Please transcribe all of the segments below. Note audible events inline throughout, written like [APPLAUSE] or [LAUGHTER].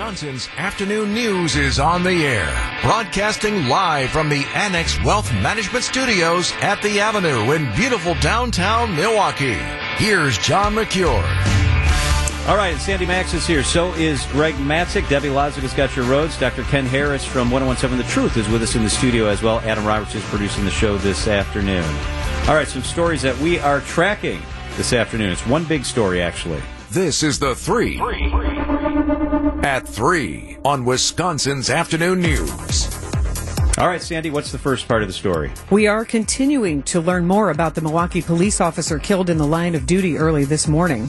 Wisconsin's afternoon news is on the air, broadcasting live from the Annex Wealth Management Studios at the Avenue in beautiful downtown Milwaukee. Here's John Mercure. All right, Sandy Max is here. So is Greg Matzek. Debbie Lozic has got your roads. Dr. Ken Harris from 1017 The Truth is with us in the studio as well. Adam Roberts is producing the show this afternoon. All right, some stories that we are tracking this afternoon. It's one big story, actually. This is the three at three on Wisconsin's afternoon news. All right, Sandy, what's the first part of the story? We are continuing to learn more about the Milwaukee police officer killed in the line of duty early this morning.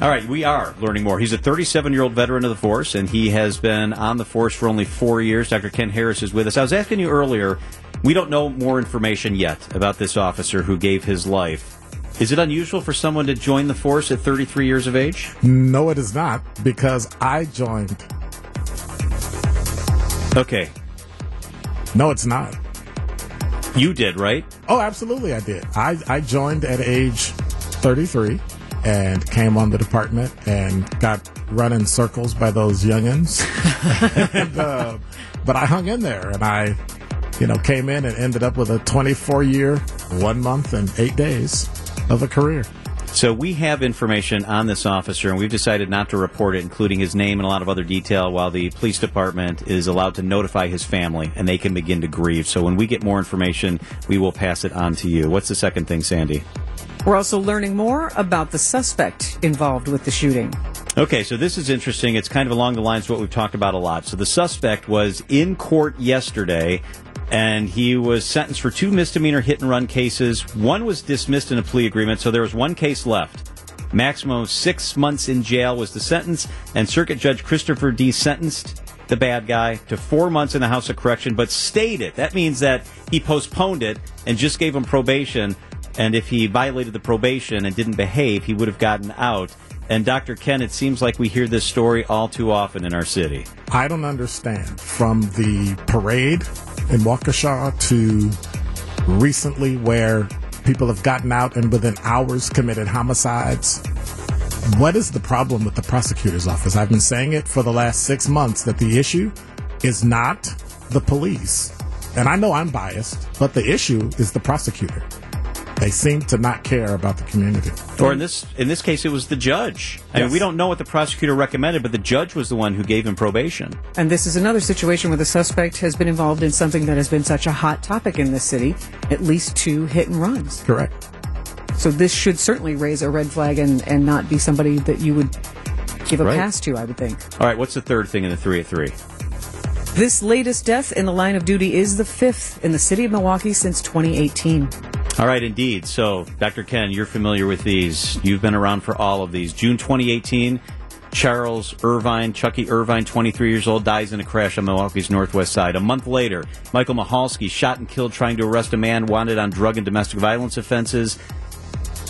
All right, we are learning more. He's a 37 year old veteran of the force, and he has been on the force for only four years. Dr. Ken Harris is with us. I was asking you earlier, we don't know more information yet about this officer who gave his life. Is it unusual for someone to join the force at 33 years of age? No, it is not, because I joined. Okay. No, it's not. You did, right? Oh, absolutely, I did. I, I joined at age 33 and came on the department and got run in circles by those youngins. [LAUGHS] and, uh, but I hung in there and I, you know, came in and ended up with a 24 year, one month, and eight days of a career. So we have information on this officer, and we've decided not to report it, including his name and a lot of other detail, while the police department is allowed to notify his family, and they can begin to grieve. So when we get more information, we will pass it on to you. What's the second thing, Sandy? We're also learning more about the suspect involved with the shooting. Okay, so this is interesting. It's kind of along the lines of what we've talked about a lot. So the suspect was in court yesterday and he was sentenced for two misdemeanor hit and run cases. One was dismissed in a plea agreement, so there was one case left. Maximum six months in jail was the sentence, and Circuit Judge Christopher Dee sentenced the bad guy to four months in the House of Correction, but stayed it. That means that he postponed it and just gave him probation. And if he violated the probation and didn't behave, he would have gotten out. And Dr. Ken, it seems like we hear this story all too often in our city. I don't understand. From the parade in Waukesha to recently where people have gotten out and within hours committed homicides. What is the problem with the prosecutor's office? I've been saying it for the last six months that the issue is not the police. And I know I'm biased, but the issue is the prosecutor. They seem to not care about the community. Or in this in this case, it was the judge. I Yes. mean, we don't know what the prosecutor recommended, but the judge was the one who gave him probation. And this is another situation where the suspect has been involved in something that has been such a hot topic in this city, at least two hit and runs. Correct. So this should certainly raise a red flag and, and not be somebody that you would give a Right. pass to, I would think. All right, what's the third thing in the three at three? This latest death in the line of duty is the fifth in the city of Milwaukee since 2018. All right, indeed. So, Dr. Ken, you're familiar with these. You've been around for all of these. June 2018, Charles Irvine, Chucky Irvine, 23 years old, dies in a crash on Milwaukee's northwest side. A month later, Michael Michalski shot and killed trying to arrest a man wanted on drug and domestic violence offenses.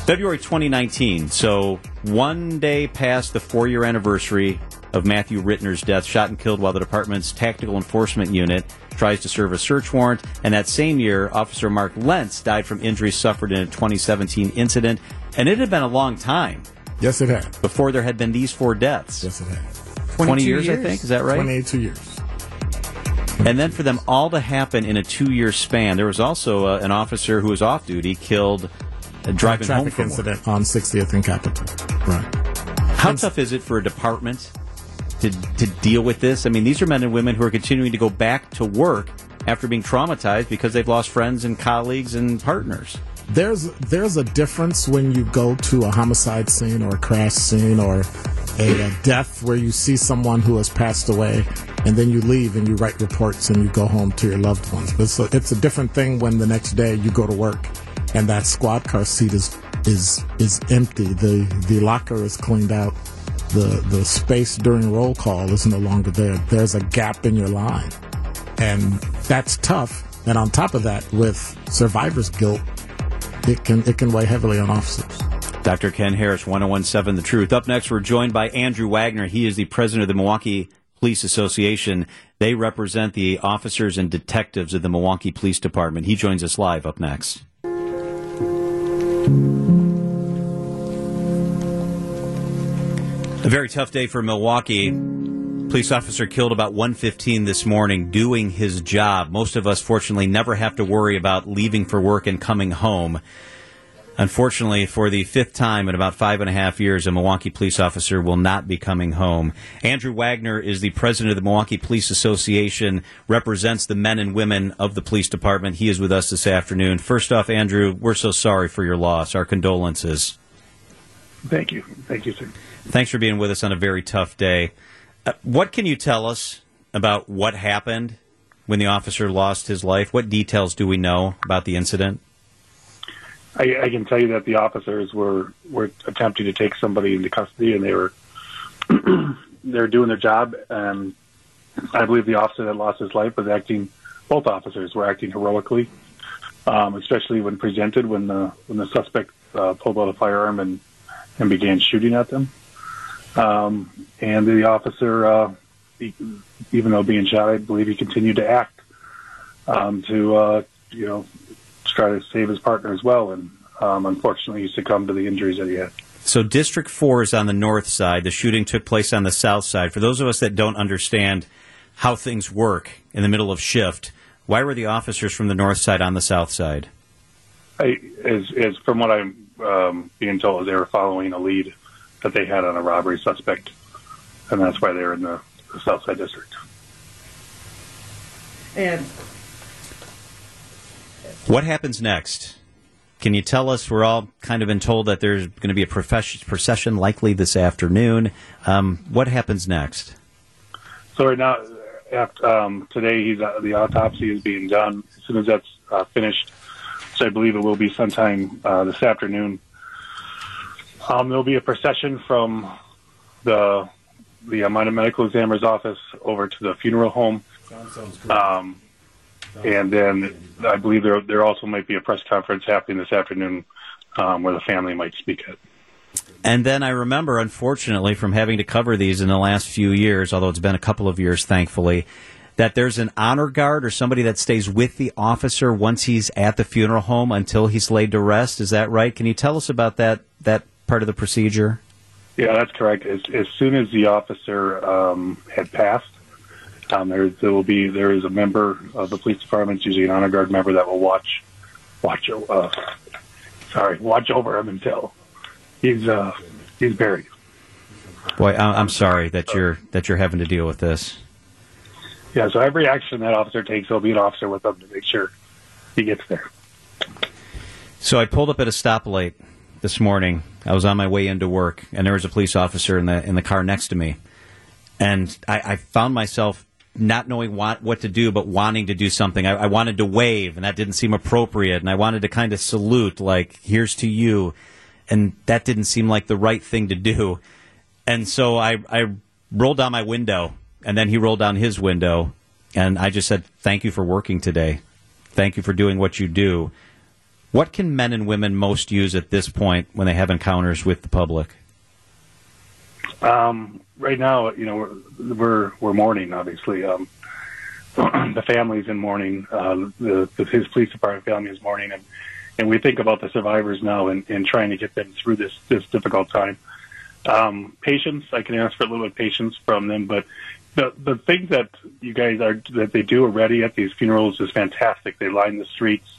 February 2019, so one day past the four year anniversary of Matthew Rittner's death, shot and killed while the department's tactical enforcement unit tries to serve a search warrant. And that same year, Officer Mark Lentz died from injuries suffered in a 2017 incident. And it had been a long time Yes, it had. before there had been these four deaths. Yes, it had. 20 22 years, I think. Is that right? 22 years. And then for them all to happen in a two year span, there was also uh, an officer who was off duty killed uh, driving home traffic from work. incident on 60th and Capitol. Right. How tough is it for a department to, to deal with this? I mean, these are men and women who are continuing to go back to work after being traumatized because they've lost friends and colleagues and partners. There's there's a difference when you go to a homicide scene or a crash scene or a, a death where you see someone who has passed away, and then you leave and you write reports and you go home to your loved ones. But it's a, it's a different thing when the next day you go to work and that squad car seat is is is empty. The the locker is cleaned out. The the space during roll call is no longer there. There's a gap in your line, and that's tough. And on top of that, with survivor's guilt, it can it can weigh heavily on officers. Dr. Ken Harris, 1017 The Truth. Up next, we're joined by Andrew Wagner. He is the president of the Milwaukee Police Association. They represent the officers and detectives of the Milwaukee Police Department. He joins us live up next. A very tough day for Milwaukee. Police officer killed about 1:15 this morning doing his job. Most of us, fortunately, never have to worry about leaving for work and coming home. Unfortunately, for the fifth time in about five and a half years, a Milwaukee police officer will not be coming home. Andrew Wagner is the president of the Milwaukee Police Association, represents the men and women of the police department. He is with us this afternoon. First off, Andrew, we're so sorry for your loss. Our condolences. Thank you. Thank you, sir. Thanks for being with us on a very tough day. Uh, what can you tell us about what happened when the officer lost his life? What details do we know about the incident? I, I can tell you that the officers were were attempting to take somebody into custody, and they were [CLEARS THROAT] they're doing their job. And I believe the officer that lost his life was acting. Both officers were acting heroically, um, especially when presented when the when the suspect uh, pulled out a firearm and and began shooting at them. Um, and the officer, uh, he, even though being shot, I believe he continued to act um, to uh, you know try to save his partner as well. And um, unfortunately, he succumbed to the injuries that he had. So, District 4 is on the north side. The shooting took place on the south side. For those of us that don't understand how things work in the middle of shift, why were the officers from the north side on the south side? I, as, as from what I'm um, being told, they were following a lead that they had on a robbery suspect, and that's why they're in the, the south side district. And What happens next? Can you tell us? We're all kind of been told that there's going to be a procession likely this afternoon. Um, what happens next? So right now, after, um, today, he's uh, the autopsy is being done. As soon as that's uh, finished, so I believe it will be sometime uh, this afternoon. Um, there'll be a procession from the the uh, minor medical examiner's office over to the funeral home. Um, and then I believe there there also might be a press conference happening this afternoon um, where the family might speak at. And then I remember, unfortunately, from having to cover these in the last few years, although it's been a couple of years, thankfully, that there's an honor guard or somebody that stays with the officer once he's at the funeral home until he's laid to rest. Is that right? Can you tell us about that that part of the procedure? Yeah, that's correct. As, as soon as the officer um, had passed, um, there, there will be there is a member of the police department, usually an honor guard member, that will watch watch uh, sorry watch over him until he's uh, he's buried. Boy, I'm sorry that you're that you're having to deal with this. Yeah, so every action that officer takes, there'll be an officer with them to make sure he gets there. So I pulled up at a stoplight this morning. I was on my way into work, and there was a police officer in the in the car next to me, and I, I found myself not knowing what what to do, but wanting to do something. I, I wanted to wave, and that didn't seem appropriate, and I wanted to kind of salute, like "Here's to you," and that didn't seem like the right thing to do. And so I I rolled down my window, and then he rolled down his window, and I just said, "Thank you for working today. Thank you for doing what you do." What can men and women most use at this point when they have encounters with the public? Um, right now, you know, we're we're, we're mourning. Obviously, um, [CLEARS THROAT] the family's in mourning. Uh, the, the his police department family is mourning, and and we think about the survivors now and, and trying to get them through this this difficult time. Um, patience, I can ask for a little bit of patience from them, but the the things that you guys are that they do already at these funerals is fantastic. They line the streets,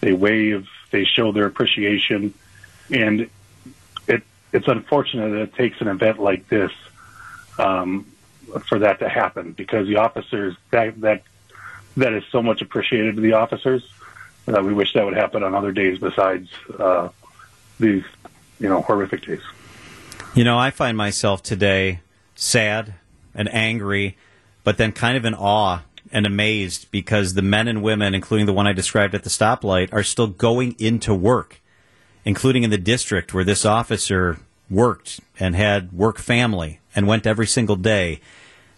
they wave, they show their appreciation, and it it's unfortunate that it takes an event like this um, for that to happen because the officers that that that is so much appreciated to the officers that we wish that would happen on other days besides uh, these you know horrific days. You know, I find myself today sad and angry, but then kind of in awe and amazed because the men and women, including the one I described at the stoplight, are still going into work, including in the district where this officer worked and had work family and went every single day.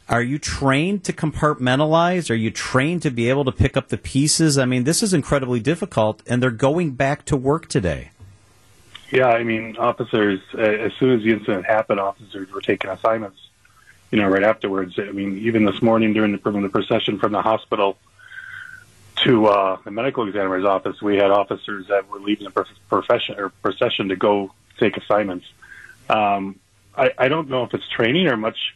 Are you trained to compartmentalize? Are you trained to be able to pick up the pieces? I mean, this is incredibly difficult, and they're going back to work today. Yeah, I mean, officers, as soon as the incident happened, officers were taking assignments, you know, right afterwards. I mean, even this morning during the, from the procession from the hospital to uh, the medical examiner's office, we had officers that were leaving the profession or procession to go take assignments. Um, I, I don't know if it's training or much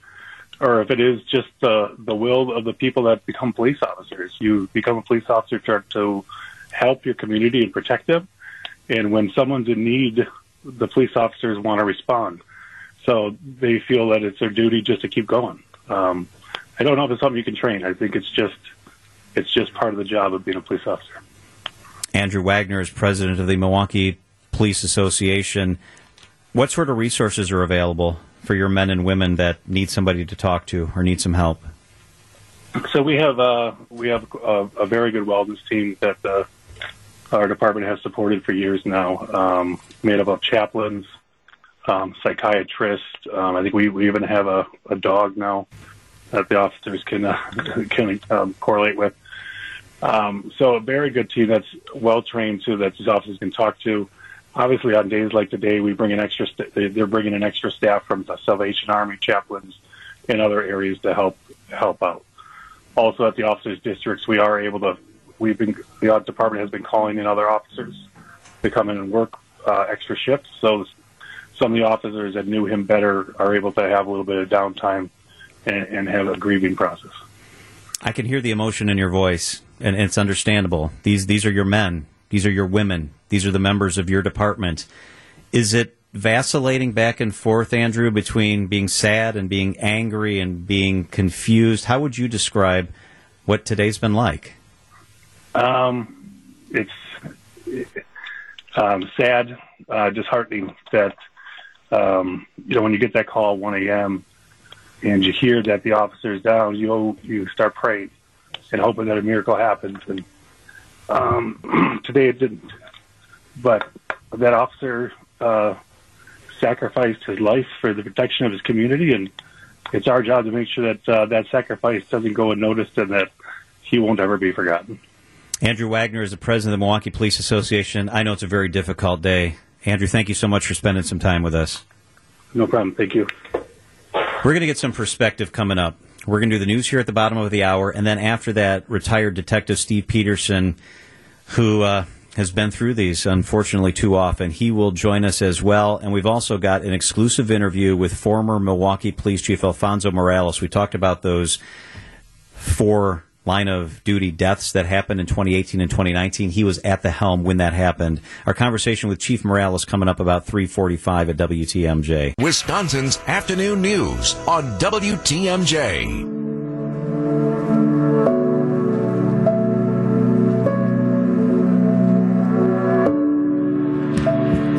or if it is just the the will of the people that become police officers. You become a police officer to, to help your community and protect them. And when someone's in need, the police officers want to respond. So they feel that it's their duty just to keep going. Um, I don't know if it's something you can train. I think it's just it's just part of the job of being a police officer. Andrew Wagner is president of the Milwaukee Police Association. What sort of resources are available for your men and women that need somebody to talk to or need some help? So we have uh, we have a, a, very good wellness team that uh, our department has supported for years now, um, made up of chaplains, um, psychiatrists. Um, I think we, we even have a, a dog now that the officers can uh, [LAUGHS] can um, correlate with. Um, so a very good team that's well trained too that these officers can talk to. Obviously, on days like today, we bring in extra. St- they're bringing in extra staff from the Salvation Army chaplains in other areas to help help out. Also, at the officers' districts, we are able to. We've been the department has been calling in other officers to come in and work uh, extra shifts. So some of the officers that knew him better are able to have a little bit of downtime and, and have a grieving process. I can hear the emotion in your voice, and it's understandable. These these are your men. These are your women. These are the members of your department. Is it vacillating back and forth, Andrew, between being sad and being angry and being confused? How would you describe what today's been like? Um, it's um, sad, uh, disheartening that um, you know when you get that call at 1 a.m. and you hear that the officer is down, you you start praying and hoping that a miracle happens. And um, [CLEARS THROAT] today it didn't, but that officer uh, sacrificed his life for the protection of his community, and it's our job to make sure that uh, that sacrifice doesn't go unnoticed and that he won't ever be forgotten. Andrew Wagner is the president of the Milwaukee Police Association. I know it's a very difficult day. Andrew, thank you so much for spending some time with us. No problem. Thank you. We're going to get some perspective coming up. We're going to do the news here at the bottom of the hour, and then after that, retired Detective Steve Pedersen, who uh, has been through these unfortunately too often. He will join us as well, and we've also got an exclusive interview with former Milwaukee Police Chief Alfonso Morales. We talked about those four line of duty deaths that happened in 2018 and 2019. He was at the helm when that happened. Our conversation with Chief Morales coming up about 345 at WTMJ. Wisconsin's afternoon news on WTMJ.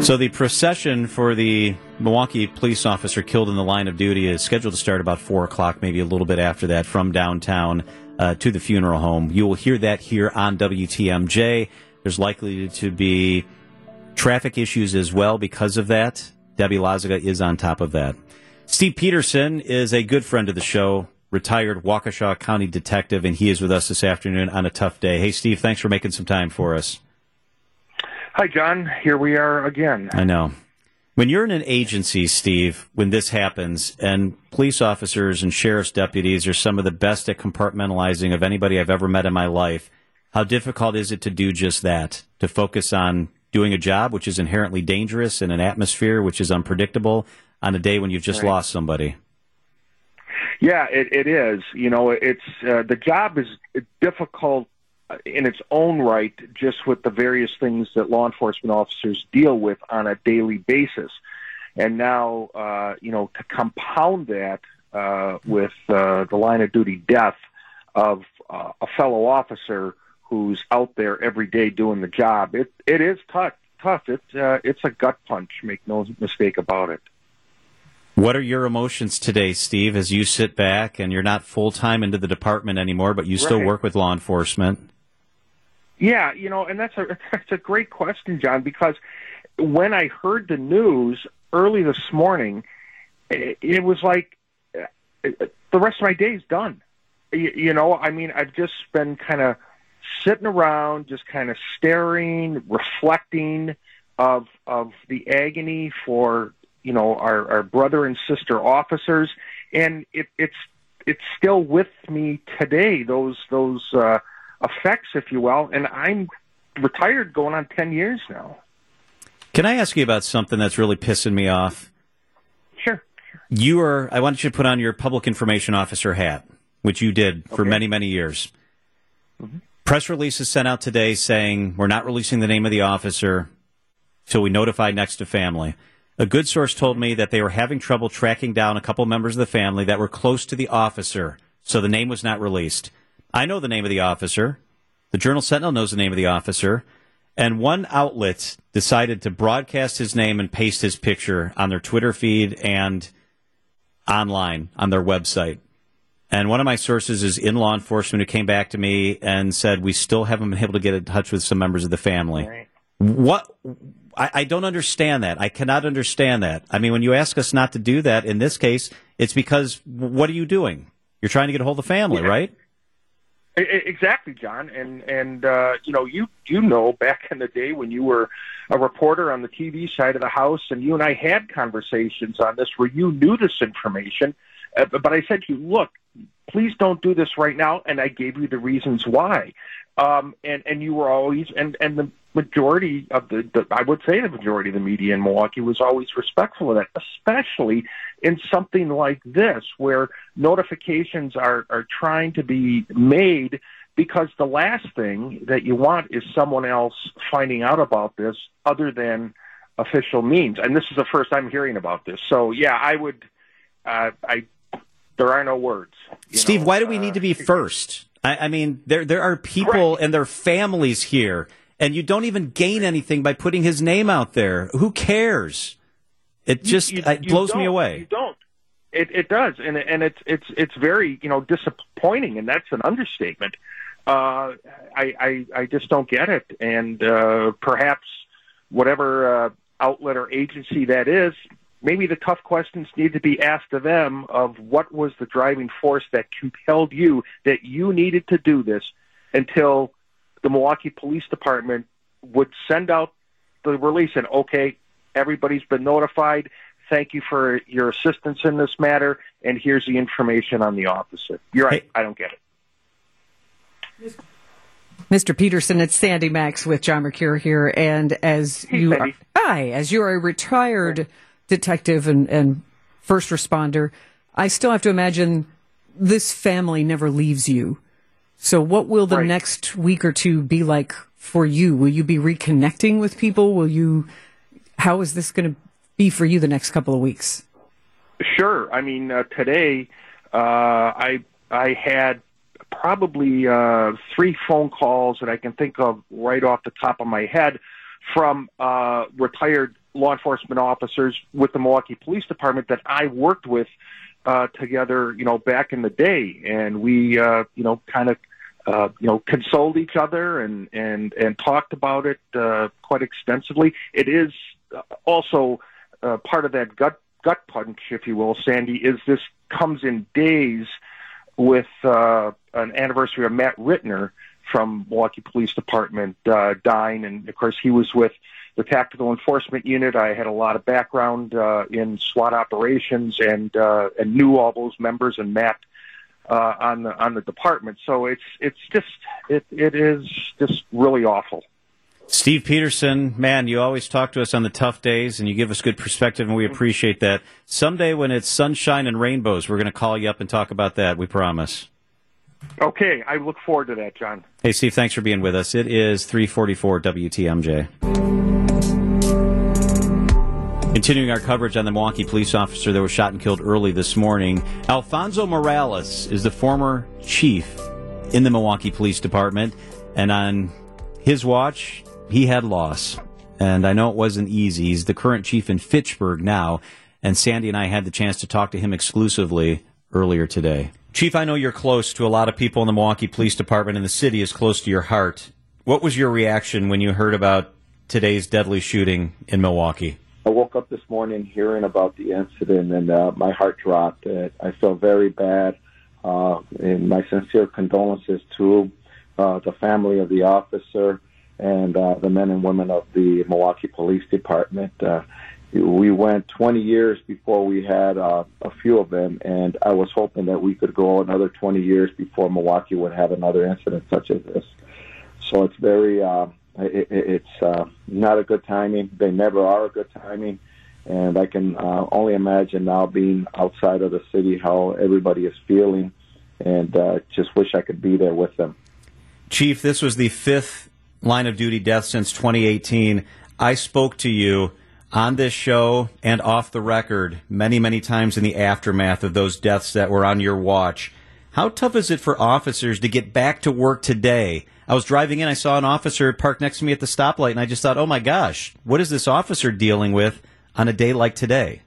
So the procession for the Milwaukee police officer killed in the line of duty is scheduled to start about four o'clock, maybe a little bit after that, from downtown uh, to the funeral home. You will hear that here on WTMJ. There's likely to be traffic issues as well because of that. Debbie Lazaga is on top of that. Steve Pedersen is a good friend of the show, retired Waukesha County detective, and he is with us this afternoon on a tough day. Hey, Steve, thanks for making some time for us. Hi, John. Here we are again. I know. When you're in an agency, Steve, when this happens, and police officers and sheriff's deputies are some of the best at compartmentalizing of anybody I've ever met in my life, how difficult is it to do just that? To focus on doing a job which is inherently dangerous in an atmosphere which is unpredictable on a day when you've just right. lost somebody? Yeah, it, it is. You know, it's uh, the job is difficult in its own right just with the various things that law enforcement officers deal with on a daily basis. And now, uh, you know, to compound that uh, with uh, the line of duty death of uh, a fellow officer who's out there every day doing the job, it it is tough. Tough. It's uh, it's a gut punch. Make no mistake about it. What are your emotions today, Steve, as you sit back and you're not full time into the department anymore, but you still right. work with law enforcement? Yeah, you know, and that's a [LAUGHS] that's a great question, John, because when I heard the news early this morning, it, was like uh, the rest of my day is done. You, you know, I mean, I've just been kind of sitting around, just kind of staring, reflecting of of the agony for you know our, our brother and sister officers, and it, it's it's still with me today. Those those uh, effects, if you will. And I'm retired going on 10 years now. Can I ask you about something that's really pissing me off? Sure. You are. I want you to put on your public information officer hat, which you did for Okay. many, many years. Mm-hmm. Press release is sent out today saying we're not releasing the name of the officer till we notify next to family. A good source told me that they were having trouble tracking down a couple members of the family that were close to the officer, so the name was not released. I know the name of the officer. The Journal Sentinel knows the name of the officer. And one outlet decided to broadcast his name and paste his picture on their Twitter feed and online on their website. And one of my sources is in law enforcement who came back to me and said, We still haven't been able to get in touch with some members of the family. Right. What? I, I don't understand that. I cannot understand that. I mean, when you ask us not to do that in this case, it's because what are you doing? You're trying to get a hold of the family, Yeah. right? Exactly, John, and and uh, you know you you know back in the day when you were a reporter on the TV side of the house, and you and I had conversations on this where you knew this information, uh, but I said to you, look, please don't do this right now, and I gave you the reasons why, um, and and you were always and and the majority of the, the I would say the majority of the media in Milwaukee was always respectful of that, especially in something like this where notifications are are trying to be made because the last thing that you want is someone else finding out about this other than official means. And this is the first I'm hearing about this. So yeah I would uh, I there are no words Steve, know, why do we uh, need to be first? I, I mean, there there are people and their families here, and you don't even gain anything by putting his name out there. Who cares? It just You- it blows me away. You don't. It it does, and and it's it's it's very you know disappointing, and that's an understatement. Uh, I I I just don't get it, and uh, perhaps whatever uh, outlet or agency that is, maybe the tough questions need to be asked of them of what was the driving force that compelled you that you needed to do this until the Milwaukee Police Department would send out the release and okay, everybody's been notified. Thank you for your assistance in this matter, and here's the information on the officer. You're right. Hey. I don't get it. Mr. Pedersen, it's Sandy Max with John Mercure here, and as Hey, you are, hi, as you are a retired detective and, and first responder, I still have to imagine this family never leaves you. So, what will the Right. next week or two be like for you? Will you be reconnecting with people? Will you? How is this going to be for you the next couple of weeks? Sure. I mean, uh, today uh, I I had probably uh, three phone calls that I can think of right off the top of my head from uh, retired law enforcement officers with the Milwaukee Police Department that I worked with uh, together, you know, back in the day, and we, uh, you know, kind of. Uh, you know, consoled each other and and and talked about it uh, quite extensively. It is uh, also uh, part of that gut gut punch, if you will, Sandy, is this comes in days with uh, an anniversary of Matt Rittner from Milwaukee Police Department uh, dying, and of course he was with the Tactical Enforcement Unit. I had a lot of background uh, in SWAT operations and uh, and knew all those members and Matt uh, on the on the department. So it's it's just it it is just really awful. Steve Pedersen, man, you always talk to us on the tough days and you give us good perspective, and we appreciate that. Someday when it's sunshine and rainbows, we're going to call you up and talk about that. We promise. Okay, I look forward to that, John. Hey, Steve, thanks for being with us. It is 344 WTMJ. Continuing our coverage on the Milwaukee police officer that was shot and killed early this morning, Alfonso Morales is the former chief in the Milwaukee Police Department, and on his watch, he had loss. And I know it wasn't easy. He's the current chief in Fitchburg now, and Sandy and I had the chance to talk to him exclusively earlier today. Chief, I know you're close to a lot of people in the Milwaukee Police Department, and the city is close to your heart. What was your reaction when you heard about today's deadly shooting in Milwaukee? I woke up this morning hearing about the incident, and uh, my heart dropped. Uh, I felt very bad, uh, and my sincere condolences to uh, the family of the officer and uh, the men and women of the Milwaukee Police Department. Uh, we went 20 years before we had uh, a few of them, and I was hoping that we could go another 20 years before Milwaukee would have another incident such as this. So it's very, uh, it, it- it's uh, not a good timing. They never are a good timing, And I can uh, only imagine now being outside of the city how everybody is feeling, and uh, just wish I could be there with them. Chief, this was the fifth line of duty death since 2018. I spoke to you on this show and off the record many, many times in the aftermath of those deaths that were on your watch. How tough is it for officers to get back to work today? I was driving in, I saw an officer parked next to me at the stoplight, and I just thought, oh my gosh, what is this officer dealing with on a day like today?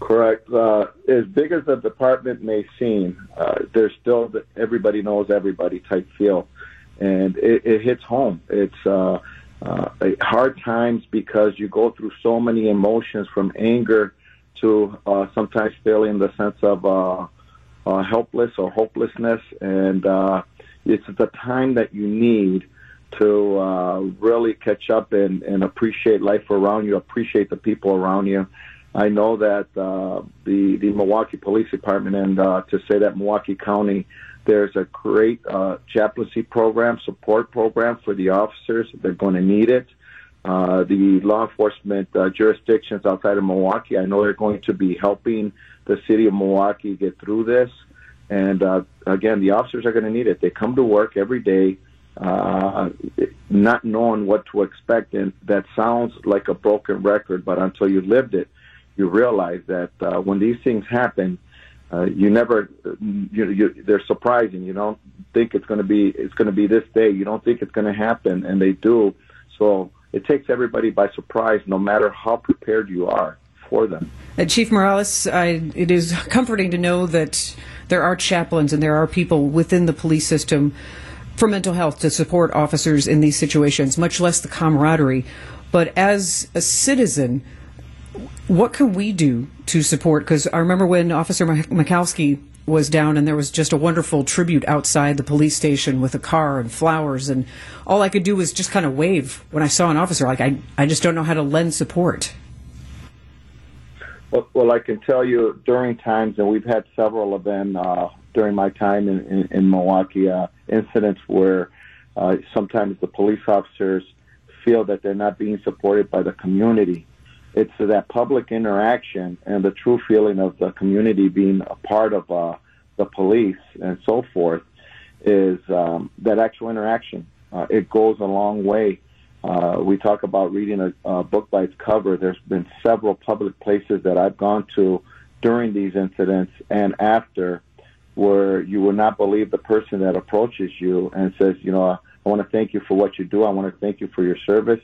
Correct. Uh, as big as the department may seem, uh, there's still the everybody knows everybody type feel, and it, it hits home. It's uh, uh, hard times because you go through so many emotions from anger to uh, sometimes feeling the sense of uh, uh, helpless or hopelessness, and uh, it's the time that you need to uh, really catch up and, and appreciate life around you, appreciate the people around you. I know that uh, the the Milwaukee Police Department and uh, to say that Milwaukee County, there's a great uh, chaplaincy program, support program for the officers. They're going to need it. Uh, the law enforcement uh, jurisdictions outside of Milwaukee, I know they're going to be helping the city of Milwaukee get through this. And uh, again, the officers are going to need it. They come to work every day, uh, not knowing what to expect, and that sounds like a broken record. But until you lived it, you realize that uh, when these things happen, uh, you never, you, you, they're surprising. You don't think it's going to be, it's going to be this day. You don't think it's going to happen, and they do. So it takes everybody by surprise, no matter how prepared you are for them. Uh, Chief Morales, I, it is comforting to know that there are chaplains and there are people within the police system for mental health to support officers in these situations, much less the camaraderie. But as a citizen, what can we do to support? Because I remember when Officer Michalski was down and there was just a wonderful tribute outside the police station with a car and flowers and all I could do was just kind of wave when I saw an officer like I I just don't know how to lend support. Well, well I can tell you during times and we've had several of them uh, during my time in, in, in Milwaukee uh, incidents where uh, sometimes the police officers feel that they're not being supported by the community it's that public interaction and the true feeling of the community being a part of uh, the police and so forth is um, that actual interaction. Uh, it goes a long way. Uh, we talk about reading a, a book by its cover. There's been several public places that I've gone to during these incidents and after where you will not believe the person that approaches you and says, you know, I want to thank you for what you do. I want to thank you for your service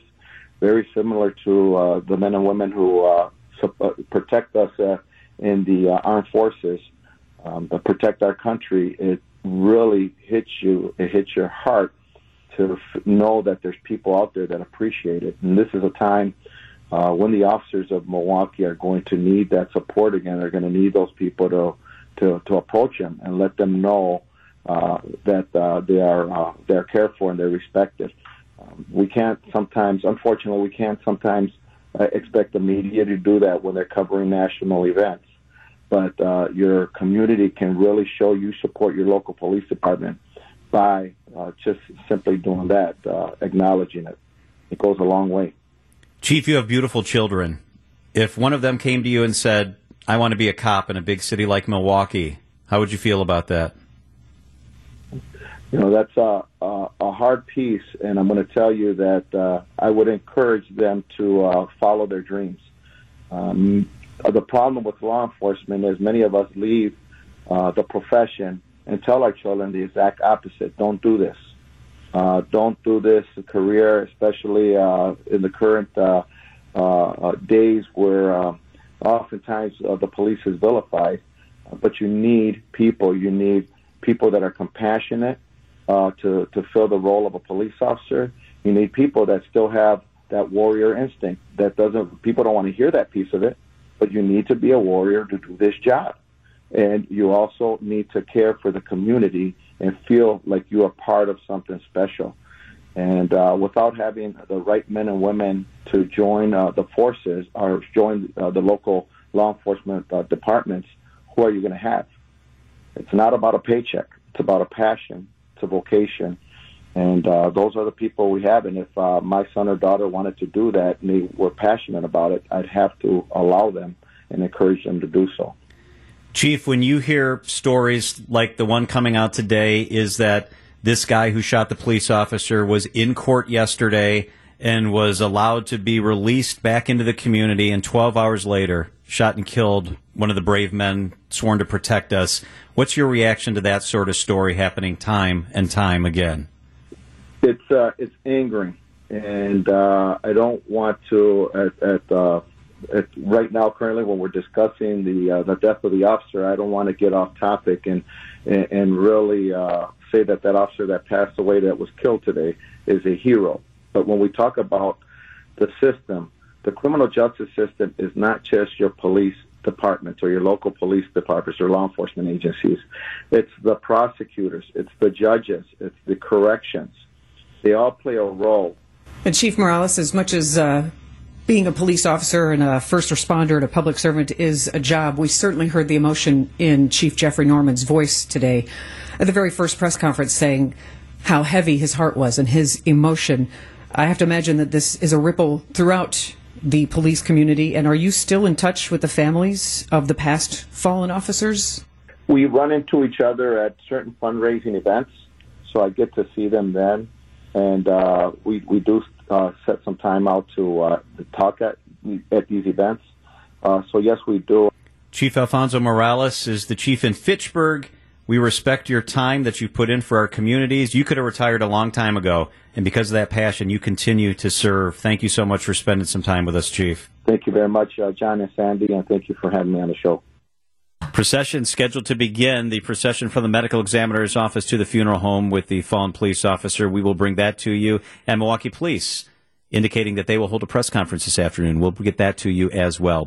very similar to uh, the men and women who uh, uh protect us uh, in the uh, armed forces, um, protect our country. It really hits you. It hits your heart to f- know that there's people out there that appreciate it. And this is a time uh, when the officers of Milwaukee are going to need that support again. They're going to need those people to to, to approach them and let them know that they are uh, they're cared for and they're respected. Um, we can't sometimes, unfortunately, we can't sometimes uh, expect the media to do that when they're covering national events. But uh, your community can really show you support your local police department by uh, just simply doing that, uh, acknowledging it. It goes a long way. Chief, you have beautiful children. If one of them came to you and said, I want to be a cop in a big city like Milwaukee, how would you feel about that? You know that's a, a, a hard piece, and I'm going to tell you that uh, I would encourage them to uh, follow their dreams. Um, the problem with law enforcement is many of us leave uh, the profession and tell our children the exact opposite: don't do this. Uh, don't do this career, especially uh, in the current uh, uh, uh days where uh, oftentimes uh, the police is vilified. But you need people. You need people that are compassionate uh, to to fill the role of a police officer. You need people that still have that warrior instinct. That doesn't people don't want to hear that piece of it, but you need to be a warrior to do this job, and you also need to care for the community and feel like you are part of something special. And uh, without having the right men and women to join uh, the forces or join uh, the local law enforcement uh, departments, who are you going to have? It's not about a paycheck. It's about a passion to vocation. And uh, those are the people we have. And if uh, my son or daughter wanted to do that and they were passionate about it, I'd have to allow them and encourage them to do so. Chief, when you hear stories like the one coming out today, is that this guy who shot the police officer was in court yesterday and was allowed to be released back into the community, and 12 hours later, shot and killed one of the brave men sworn to protect us. What's your reaction to that sort of story happening time and time again? It's uh, it's angering, and uh, I don't want to at, at, uh, at right now currently when we're discussing the uh, the death of the officer. I don't want to get off topic and and, and really uh, say that that officer that passed away that was killed today is a hero. But when we talk about the system, the criminal justice system is not just your police departments or your local police departments or law enforcement agencies. It's the prosecutors, it's the judges, it's the corrections. They all play a role. And Chief Morales, as much as uh, being a police officer and a first responder and a public servant is a job, we certainly heard the emotion in Chief Jeffrey Norman's voice today at the very first press conference saying how heavy his heart was and his emotion. I have to imagine that this is a ripple throughout the police community. And are you still in touch with the families of the past fallen officers? We run into each other at certain fundraising events, so I get to see them then. And uh, we, we do uh, set some time out to, uh, to talk at, at these events. Uh, so, yes, we do. Chief Alfonso Morales is the chief in Fitchburg. We respect your time that you put in for our communities. You could have retired a long time ago, and because of that passion, you continue to serve. Thank you so much for spending some time with us, Chief. Thank you very much, uh, John and Sandy, and thank you for having me on the show. Procession scheduled to begin. The procession from the medical examiner's office to the funeral home with the fallen police officer. We will bring that to you. And Milwaukee Police indicating that they will hold a press conference this afternoon. We'll get that to you as well.